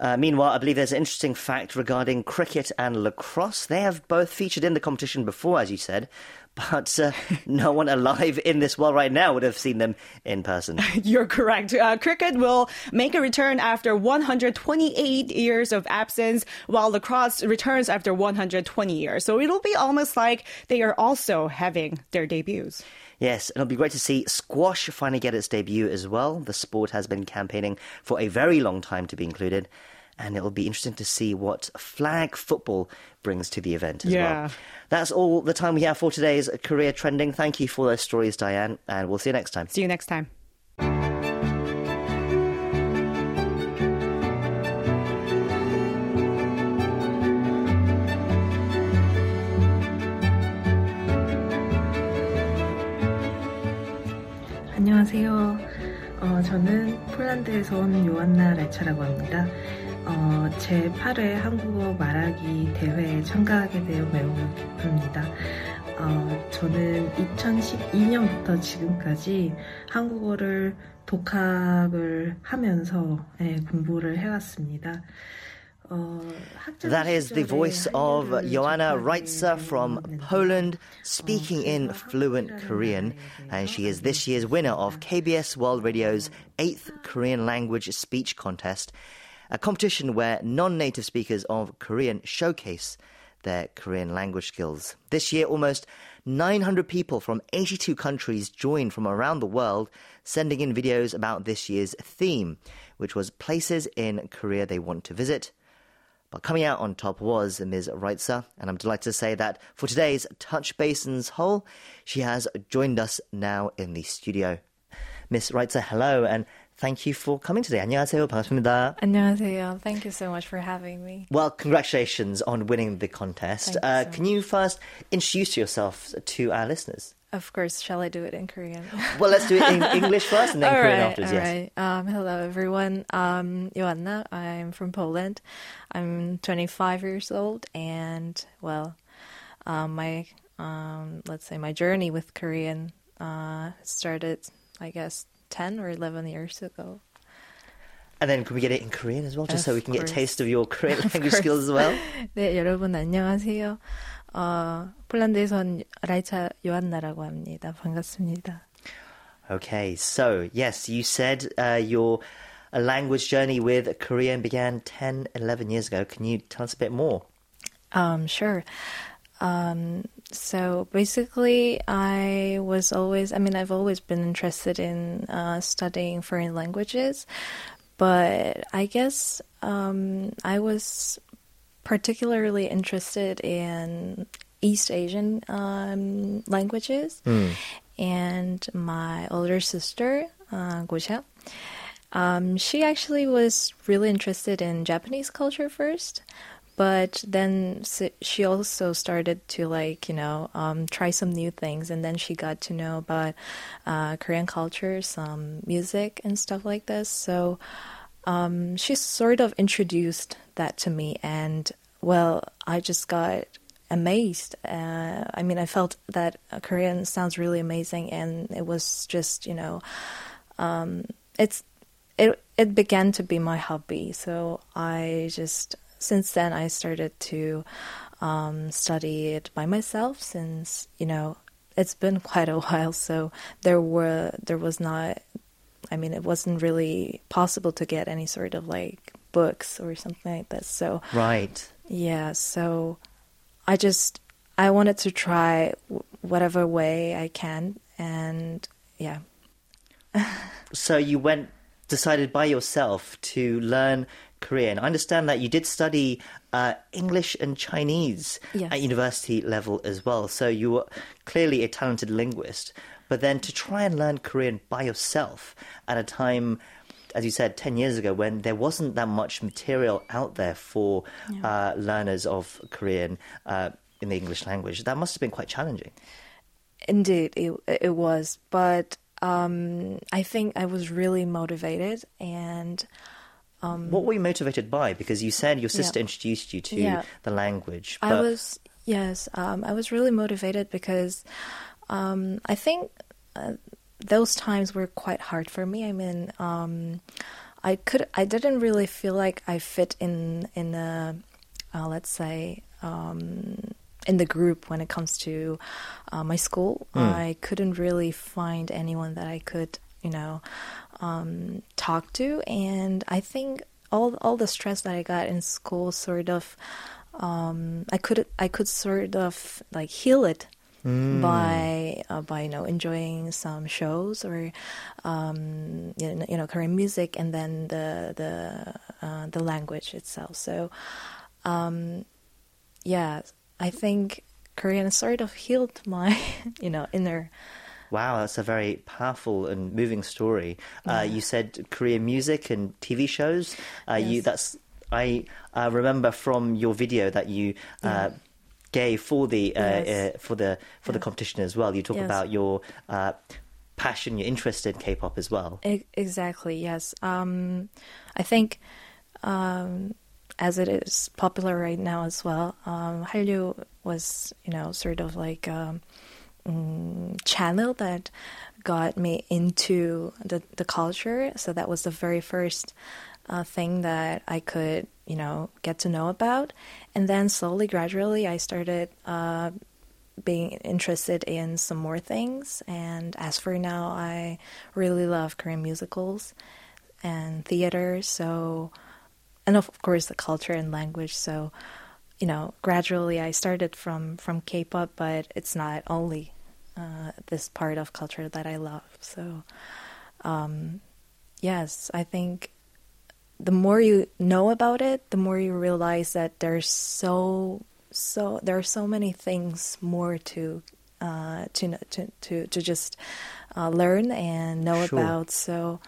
Uh, meanwhile, I believe there's an interesting fact regarding cricket and lacrosse. They have both featured in the competition before, as you said, but uh, no one alive in this world right now would have seen them in person. You're correct. Uh, cricket will make a return after 128 years of absence, while lacrosse returns after 120 years. So it'll be almost like they are also having their debuts. Yes, and it'll be great to see squash finally get its debut as well. The sport has been campaigning for a very long time to be included, and it'll be interesting to see what flag football brings to the event as yeah. well. That's all the time we have for today's Korea Trending. Thank you for those stories, Diane, and we'll see you next time. See you next time. 안녕하세요. 어, 저는 폴란드에서 온 요한나 레차라고 합니다. 어, 제 8회 한국어 말하기 대회에 참가하게 되어 매우 기쁩니다. 어, 저는 2012년부터 지금까지 한국어를 독학을 하면서 예, 공부를 해왔습니다. 어, That is the voice of Joanna Reitzer from Poland, speaking in fluent Korean, and she is this year's winner of KBS World Radio's 8th Korean language speech contest, a competition where non native speakers of Korean showcase their Korean language skills. This year, almost 900 people from 82 countries joined from around the world, sending in videos about this year's theme, which was places in Korea they want to visit. But coming out on top was Ms. Reitzer, and I'm delighted to say that for today's Touch Base in Seoul, she has joined us now in the studio. Miss Reitzer, hello, and thank you for coming today. 안녕하세요, 반갑습니다. 안녕하세요. Thank you so much for having me. Well, congratulations on winning the contest. Thank you Uh, so can you first introduce yourself to our listeners? Of course, shall I do it in Korean? Well, let's do it in English first and then all Korean right, afterwards, all yes. right. Um, hello, everyone. Um, Joanna. I'm from Poland. I'm 25 years old, and well, um, my um, let's say my journey with Korean uh, started, I guess, 10 or 11 years ago. And then can we get it in Korean as well, just so Of we can get a course. taste of your Korean Of language course. skills as well? 네, 여러분 안녕하세요. 어, 폴란드에선 라이차 요한나라고 합니다. 반갑습니다. Okay, so yes, you said uh, your uh, language journey with Korean began 10, 11 years ago. Can you tell us a bit more? Um, sure. Um, so basically, I was always, I mean, I've always been interested in uh, studying foreign languages, but I guess um, I was particularly interested in East Asian um, languages. And my older sister, uh, Gosha, um, she actually was really interested in Japanese culture first, but then she also started to like you know um, try some new things, and then she got to know about uh, Korean culture, some music and stuff like this. So um, she sort of introduced that to me, and well, I just got amazed. Uh, I mean, I felt that Korean sounds really amazing, and it was just you know, um, it's it it began to be my hobby. So I just since then I started to um, study it by myself. Since you know it's been quite a while, so there were there was not. I mean, it wasn't really possible to get any sort of like books or something like that. So right, yeah. So I just I wanted to try w- whatever way I can, and yeah. so you went decided by yourself to learn Korean. I understand that you did study uh, English and Chinese yes. at university level as well. So you were clearly a talented linguist. But then to try and learn Korean by yourself at a time, as you said, 10 years ago, when there wasn't that much material out there for yeah. uh, learners of Korean uh, in the English language, that must have been quite challenging. Indeed, it, it was. But um, I think I was really motivated and. Um, what were you motivated by? Because you said your sister yeah. introduced you to yeah. the language. I was yes, um, I was really motivated because um, I think uh, those times were quite hard for me. I mean, um, I could I didn't really feel like I fit in in a uh, let's say um, in the group when it comes to uh, my school. Mm. I couldn't really find anyone that I could you know um, talk to, and I think all all the stress that I got in school sort of um, I could I could sort of like heal it mm. by uh, by you know enjoying some shows or um, you, know, you know Korean music and then the the uh, the language itself. So um, yeah, I think Korean sort of healed my you know inner Wow, that's a very powerful and moving story. Uh, you said Korean music and TV shows. Uh, You Yes. that's I uh, remember from your video that you. Uh, Gave for the uh, Yes. uh, for the for the competition as well. You talk Yes. about your uh, passion, your interest in K-pop as well. Exactly. Yes. Um, I think um, as it is popular right now as well, um, Hallyu was you know sort of like um, mm, channel that got me into the the culture. So that was the very first uh, thing that I could you know get to know about, and then slowly, gradually, I started. Uh, being interested in some more things. And as for now, I really love Korean musicals and theater. So, and of course, the culture and language. So, you know, gradually I started from from K-pop, but it's not only uh, this part of culture that I love. So, um, yes, I think the more you know about it, the more you realize that there's so so there are so many things more to uh, to to to to just uh, learn and know Sure. about. So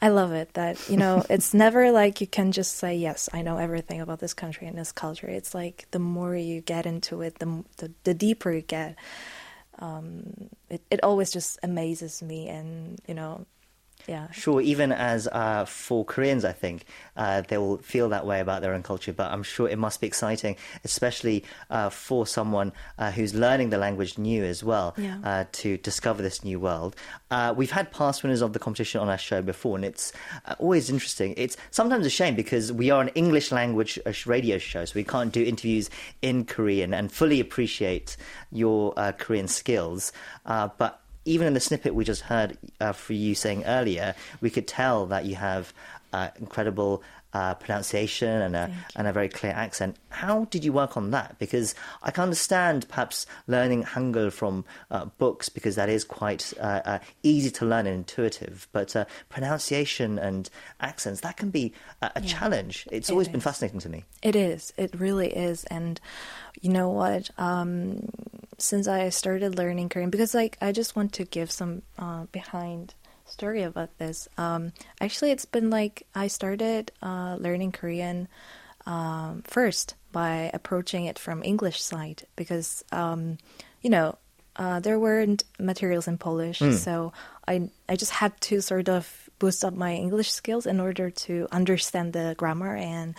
I love it that you know it's never like you can just say yes, I know everything about this country and this culture. It's like the more you get into it, the the, the deeper you get. Um, it it always just amazes me, and you know, yeah. Sure, even as uh, for Koreans, I think uh, they will feel that way about their own culture. But I'm sure it must be exciting, especially uh, for someone uh, who's learning the language new as well, Yeah. uh, to discover this new world. Uh, we've had past winners of the competition on our show before, and it's uh, always interesting. It's sometimes a shame because we are an English language radio show, so we can't do interviews in Korean and fully appreciate your uh, Korean skills. Uh, but even in the snippet we just heard uh, for you saying earlier, we could tell that you have uh, incredible uh, pronunciation and a, and a very clear accent. How did you work on that? Because I can understand perhaps learning Hangul from uh, books because that is quite uh, uh, easy to learn and intuitive, but uh, pronunciation and accents, that can be a, a Yeah. challenge. It's It always been fascinating to me. It is. It really is. And you know what? Um, since I started learning Korean, because like I just want to give some uh, behind story about this. Um, actually, it's been like I started uh, learning Korean um, first by approaching it from English side because um, you know uh, there weren't materials in Polish, Mm. so I I just had to sort of boost up my English skills in order to understand the grammar and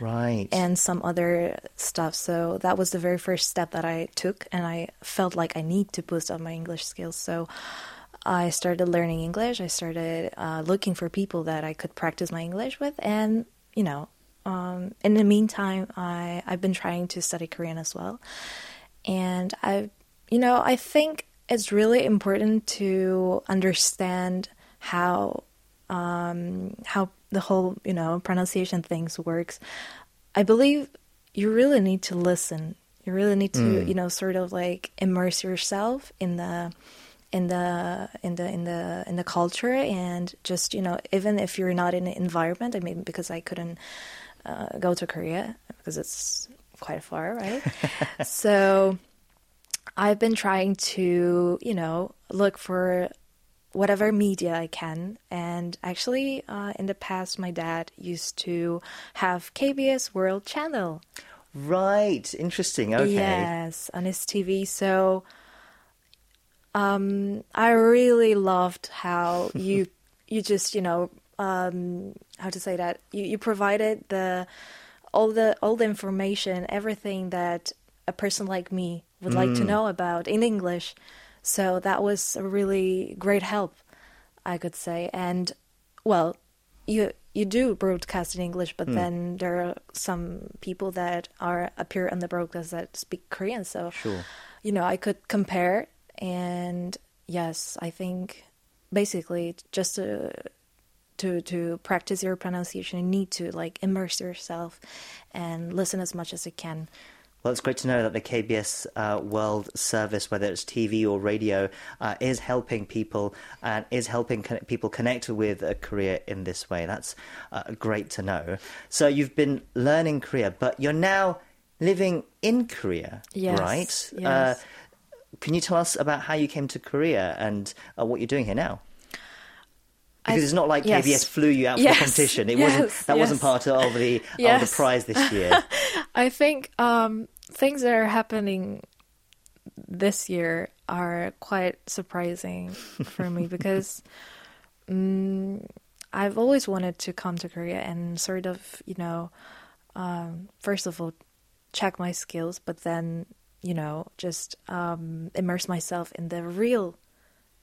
right and some other stuff. So that was the very first step that I took, and I felt like I need to boost up my English skills. So I started learning English. I started uh, looking for people that I could practice my English with, and you know, um, in the meantime, I I've been trying to study Korean as well, and I, you know, I think it's really important to understand how um, how the whole you know pronunciation things works. I believe you really need to listen. You really need to Mm. you know sort of like immerse yourself in the in the in the in the in the culture and just you know even if you're not in an environment. I mean because I couldn't uh, go to Korea because it's quite far, right? so I've been trying to, you know, look for whatever media I can. And actually, uh, in the past, my dad used to have KBS World Channel. right interesting okay Yes, on his TV. So um, I really loved how you you just you know um, how to say that you, you provided the all the all the information, everything that a person like me would like to Mm. know about in English. So that was a really great help, I could say. And well, you you do broadcast in English, but Mm. then there are some people that are appear on the broadcast that speak Korean. So Sure. you know, I could compare. And yes, I think basically just to to to practice your pronunciation, you need to like immerse yourself and listen as much as you can. Well, it's great to know that the KBS uh, World Service, whether it's TV or radio, uh, is helping people and is helping con- people connect with uh, Korea in this way. That's uh, great to know. So you've been learning Korea, but you're now living in Korea, Yes, right? yes. Can you tell us about how you came to Korea and uh, what you're doing here now? Because I- it's not like yes. KBS flew you out for Yes, the competition. It wasn't yes, that wasn't part of the of the prize this year. I think um, things that are happening this year are quite surprising for me because um, I've always wanted to come to Korea and sort of, you know, um, first of all, check my skills, but then, you know, just um, immerse myself in the real,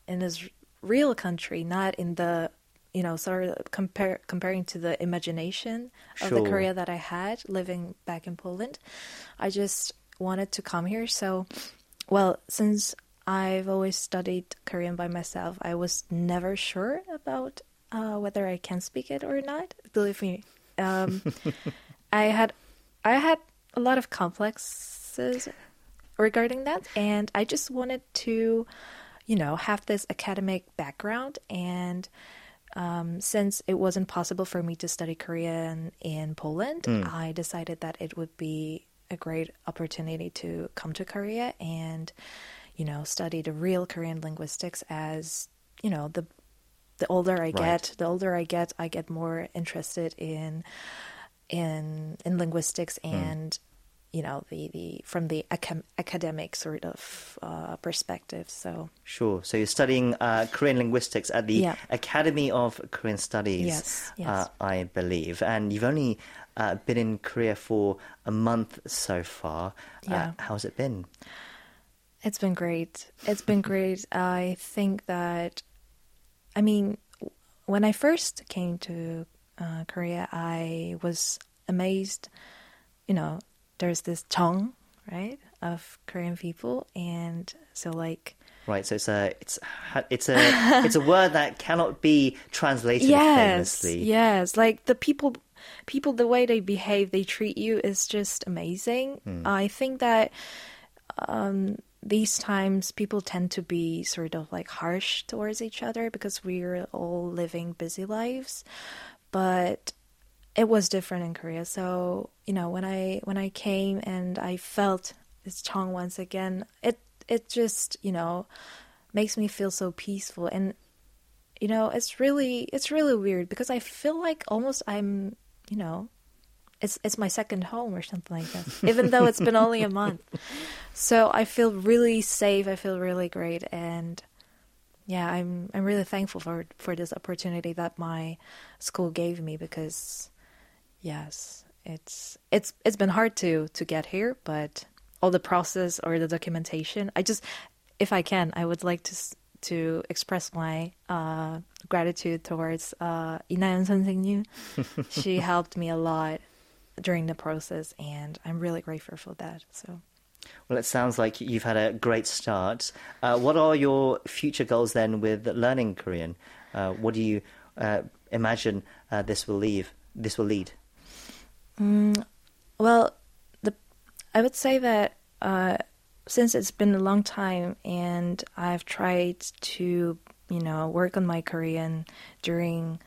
in this real country, not in the, you know, sort of compare comparing to the imagination of the Korea that I had living back in Poland. I just wanted to come here. So, well, since I've always studied Korean by myself, I was never sure about uh, whether I can speak it or not. Believe me, um, I had I had a lot of complexes regarding that, and I just wanted to, you know, have this academic background and. Um, since it wasn't possible for me to study Korean in Poland, Mm. I decided that it would be a great opportunity to come to Korea and, you know, study the real Korean linguistics as, you know, the the older I Right. get, the older I get, I get more interested in in in linguistics Hmm. and you know the, the from the acam- academic sort of uh, perspective. So Sure. So you're studying uh, Korean linguistics at the Yeah. Academy of Korean Studies, Yes, yes. Uh, I believe. And you've only uh, been in Korea for a month so far. Yeah. Uh, how's it been? It's been great. It's been great. I think that, I mean, when I first came to uh, Korea, I was amazed. You know, there's this jeong, right, of Korean people, and so like, Right. So it's a it's it's a it's a word that cannot be translated yes, famously. yes, like the people, people, the way they behave, they treat you is just amazing. Hmm. I think that um, these times people tend to be sort of like harsh towards each other because we're all living busy lives, but it was different in Korea. So you know when I when I came and I felt this jeong once again, it it just you know makes me feel so peaceful. And you know it's really it's really weird because I feel like almost I'm you know it's it's my second home or something like that even though it's been only a month. So I feel really safe. I feel really great. And yeah, I'm I'm really thankful for for this opportunity that my school gave me because yes, it's it's it's been hard to to get here, but all the process or the documentation, I just if I can, I would like to to express my uh, gratitude towards uh, Inayon 선생님. she helped me a lot during the process, and I'm really grateful for that. So. Well, it sounds like you've had a great start. Uh, what are your future goals then with learning Korean? Uh, what do you uh, imagine uh, this will leave? This will lead. Mm, well, the I would say that uh, since it's been a long time and I've tried to, you know, work on my Korean during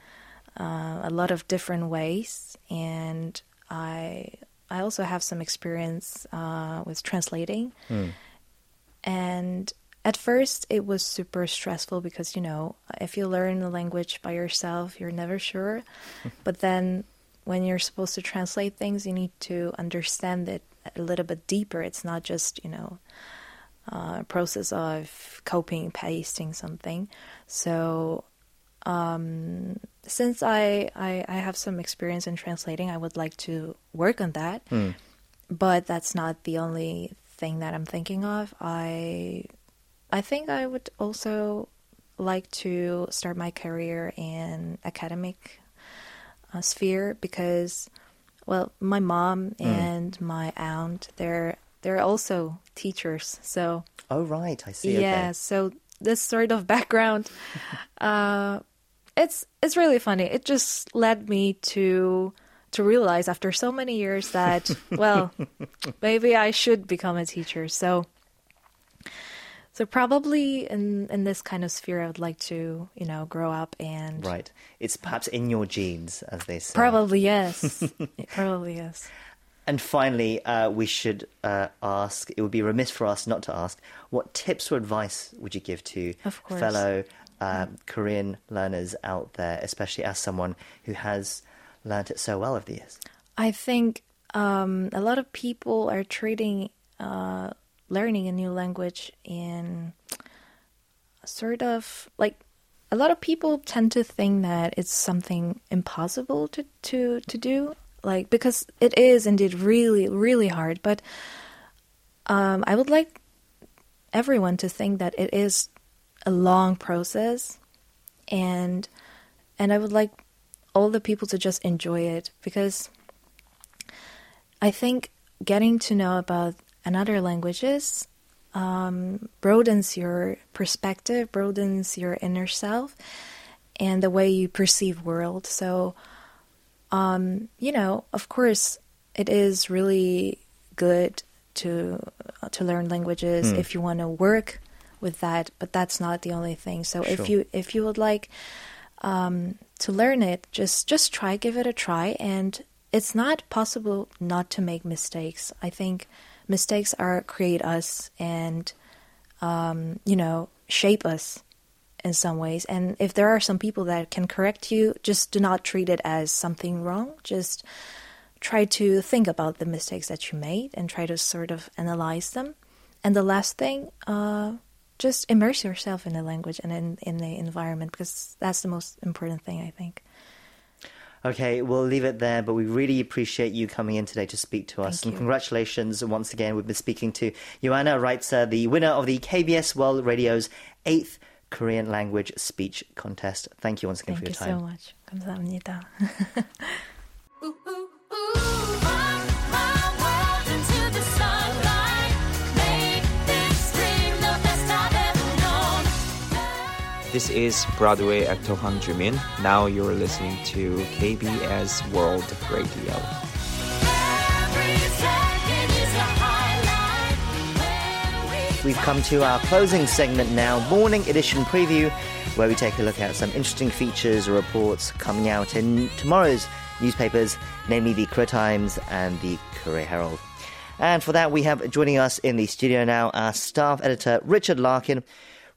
uh, a lot of different ways, and I I also have some experience uh, with translating. Mm. And at first, it was super stressful because, you know, if you learn the language by yourself, you're never sure. but then when you're supposed to translate things, you need to understand it a little bit deeper. It's not just, you know, a process of copying, pasting something. So um, since I, I, I have some experience in translating, I would like to work on that. Mm. But that's not the only thing that I'm thinking of. I I think I would also like to start my career in academic uh, sphere because well my mom mm. and my aunt they're they're also teachers so oh right i see yeah okay. so this sort of background uh, it's it's really funny. It just led me to to realize after so many years that well, maybe I should become a teacher. So so probably in in this kind of sphere, I would like to you know grow up and right. It's perhaps in your genes, as they say. Probably yes. probably yes. And finally, uh, we should uh, ask. It would be remiss for us not to ask. What tips or advice would you give to fellow um, Korean learners out there, especially as someone who has learned it so well over the years? I think um, a lot of people are treating uh, learning a new language in sort of like a lot of people tend to think that it's something impossible to, to, to do like because it is indeed really really hard but um, i would like everyone to think that it is a long process and and I would like all the people to just enjoy it because I think getting to know about another languages um, broadens your perspective, broadens your inner self, and the way you perceive world. So, um, you know, of course, it is really good to to learn languages mm. if you want to work with that, but that's not the only thing. So sure. if you if you would like um, to learn it, just just try, give it a try, and it's not possible not to make mistakes. I think mistakes are create us and um, you know shape us in some ways. And if there are some people that can correct you, just do not treat it as something wrong. Just try to think about the mistakes that you made and try to sort of analyze them. And the last thing, uh, just immerse yourself in the language and in, in the environment because that's the most important thing, I think. Okay, we'll leave it there, but we really appreciate you coming in today to speak to us. Thank and you. congratulations once again. We've been speaking to Joanna Reitzer, the winner of the KBS World Radio's eighth Korean language speech contest. Thank you once again Thank for your time. Thank you so much. 감사합니다. This is Broadway at Hwang Jumin. Now you're listening to KBS World Radio. We've come to our closing segment now, Morning Edition Preview, where we take a look at some interesting features or reports coming out in tomorrow's newspapers, namely the Korea Times and the Korea Herald. And for that, we have joining us in the studio now our staff editor, Richard Larkin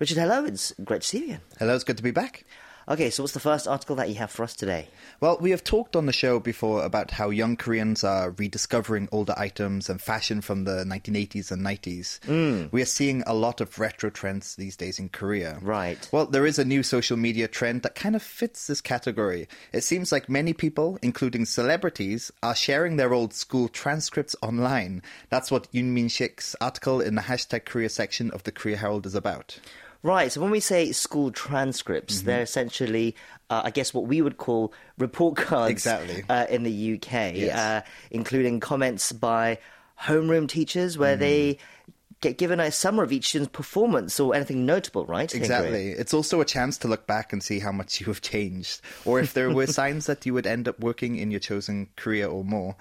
Richard, hello. It's great to see you again. Hello, it's good to be back. Okay, so what's the first article that you have for us today? Well, we have talked on the show before about how young Koreans are rediscovering older items and fashion from the 1980s and 90s. Mm. We are seeing a lot of retro trends these days in Korea. Right. Well, there is a new social media trend that kind of fits this category. It seems like many people, including celebrities, are sharing their old school transcripts online. That's what Yoon Min Shik's article in the hashtag Korea section of the Korea Herald is about. Right. So when we say school transcripts, Mm-hmm. they're essentially, uh, I guess, what we would call report cards. Exactly. Uh, in the UK, Yes. uh, including comments by homeroom teachers where they get given a summary of each student's performance or anything notable. Right. Exactly. It's also a chance to look back and see how much you have changed, or if there were signs that you would end up working in your chosen career or more.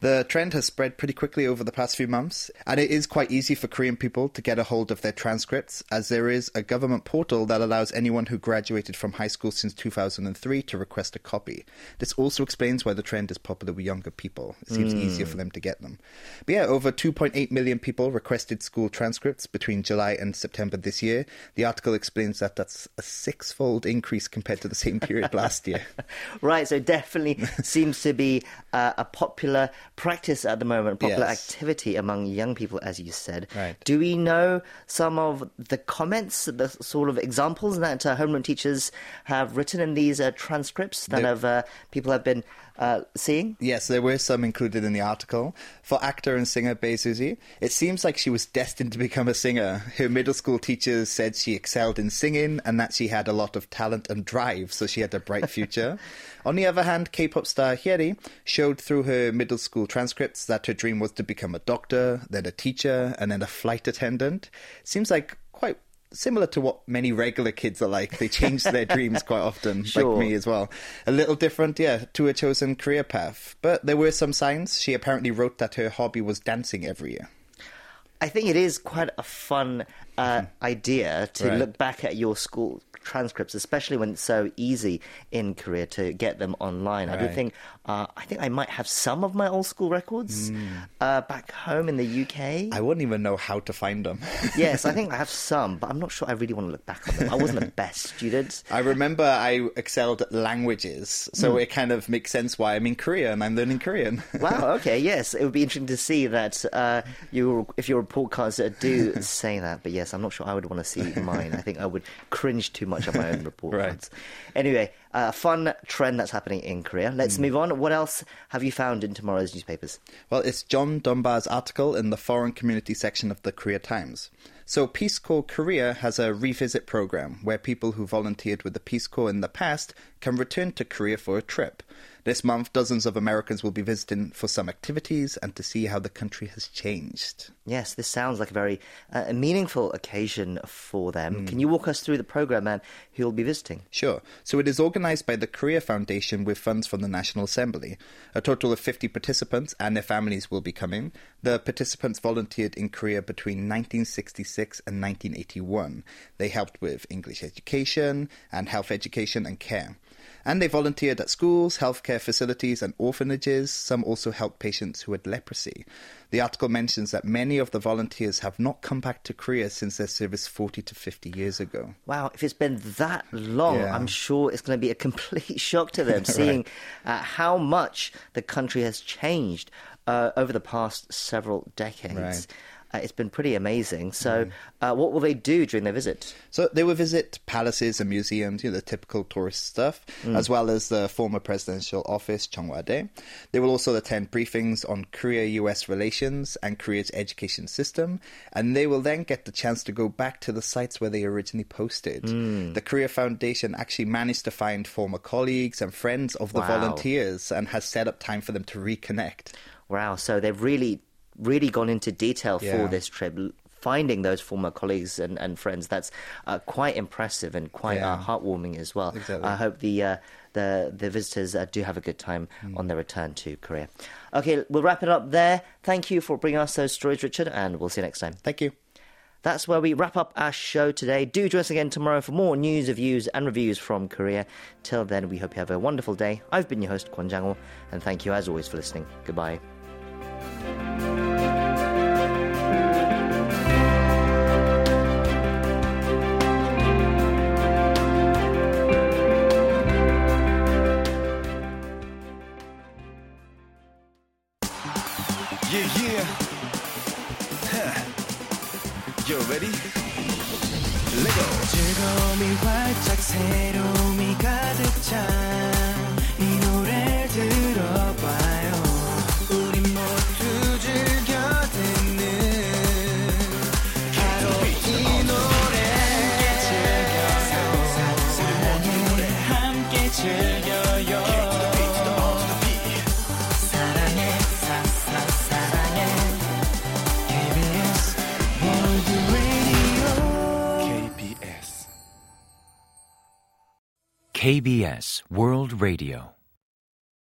The trend has spread pretty quickly over the past few months, and it is quite easy for Korean people to get a hold of their transcripts, as there is a government portal that allows anyone who graduated from high school since 2003 to request a copy. This also explains why the trend is popular with younger people. It seems Mm. easier for them to get them. But yeah, over 2.8 million people requested school transcripts between July and September this year. The article explains that that's a six fold increase compared to the same period last year. Right, so definitely seems to be uh, a popular practice at the moment, popular Yes. activity among young people, as you said. Right. Do we know some of the comments, the sort of examples that uh, homeroom teachers have written in these uh, transcripts that There- have uh, people have been uh, seeing? Yes, there were some included in the article. For actor and singer Bae Suzy, it seems like she was destined to become a singer. Her middle school teachers said she excelled in singing and that she had a lot of talent and drive, so she had a bright future. On the other hand, K-pop star Hyeri showed through her middle school transcripts that her dream was to become a doctor, then a teacher, and then a flight attendant. Seems like similar to what many regular kids are like. They change their dreams quite often, Sure. like me as well. A little different, yeah, to a chosen career path. But there were some signs. She apparently wrote that her hobby was dancing every year. I think it is quite a fun uh, idea to Right. look back at your school transcripts, especially when it's so easy in Korea to get them online. I do think uh, I think I might have some of my old school records uh, back home in the UK. I wouldn't even know how to find them. yes, I think I have some, but I'm not sure I really want to look back on them. I wasn't the best student. I remember I excelled at languages, so Hmm. it kind of makes sense why I'm in Korea and I'm learning Korean. Wow. Okay. Yes, it would be interesting to see that uh, you, if your report cards do say that. But yes, I'm not sure I would want to see mine. I think I would cringe too much at my own report Right. Anyway, a fun trend that's happening in Korea. Let's Hmm. move on. What else have you found in tomorrow's newspapers? Well, it's John Dunbar's article in the foreign community section of the Korea Times. So, Peace Corps Korea has a revisit program where people who volunteered with the Peace Corps in the past can return to Korea for a trip. This month, dozens of Americans will be visiting for some activities and to see how the country has changed. Yes, this sounds like a very uh, meaningful occasion for Hmm. them. Can you walk us through the program and who will be visiting? Sure. So it is organized by the Korea Foundation with funds from the National Assembly. A total of 50 participants and their families will be coming. The participants volunteered in Korea between 1966 and 1981. They helped with English education and health education and care. And they volunteered at schools, healthcare facilities, and orphanages. Some also helped patients who had leprosy. The article mentions that many of the volunteers have not come back to Korea since their service 40 to 50 years ago. Wow, if it's been that long, Yeah. I'm sure it's going to be a complete shock to them seeing uh, how much the country has changed uh, over the past several decades. Right. Uh, it's been pretty amazing. So, uh, what will they do during their visit? So they will visit palaces and museums, you know, the typical tourist stuff, Mm. as well as the former presidential office, Cheong Wa Dae. They will also attend briefings on Korea-US relations and Korea's education system, and they will then get the chance to go back to the sites where they originally posted. Mm. The Korea Foundation actually managed to find former colleagues and friends of the Wow. volunteers and has set up time for them to reconnect. Wow, so they've really, really gone into detail for this trip. Finding those former colleagues and, and friends, that's uh, quite impressive and quite uh, heartwarming as well. Exactly. I hope the, uh, the, the visitors uh, do have a good time Hmm. on their return to Korea. Okay, we'll wrap it up there. Thank you for bringing us those stories, Richard, and we'll see you next time. Thank you. That's where we wrap up our show today. Do join us again tomorrow for more news, reviews, and reviews from Korea. Till then, we hope you have a wonderful day. I've been your host, Kwon Jang-ho, and thank you as always for listening. Goodbye. KBS World Radio.